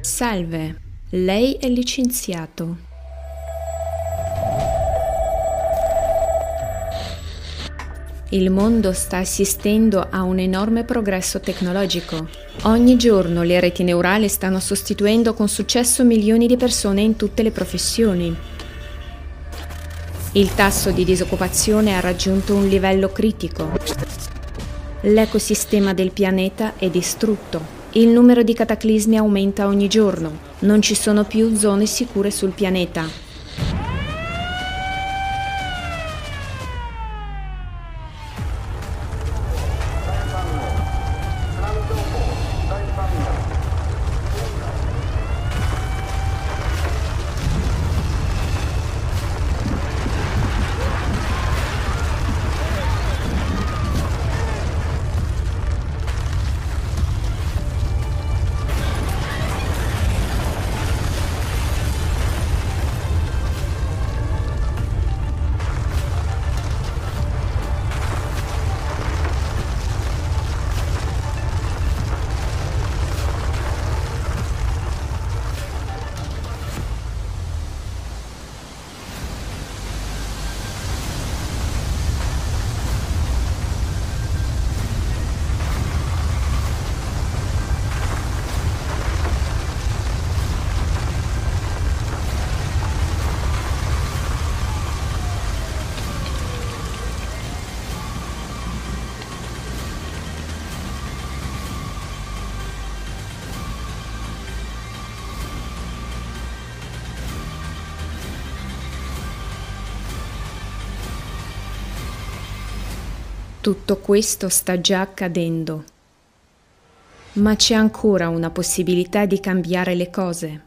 Salve, lei è licenziato. Il mondo sta assistendo a un enorme progresso tecnologico. Ogni giorno le reti neurali stanno sostituendo con successo milioni di persone in tutte le professioni. Il tasso di disoccupazione ha raggiunto un livello critico. L'ecosistema del pianeta è distrutto. Il numero di cataclismi aumenta ogni giorno. Non ci sono più zone sicure sul pianeta. Tutto questo sta già accadendo. Ma c'è ancora una possibilità di cambiare le cose.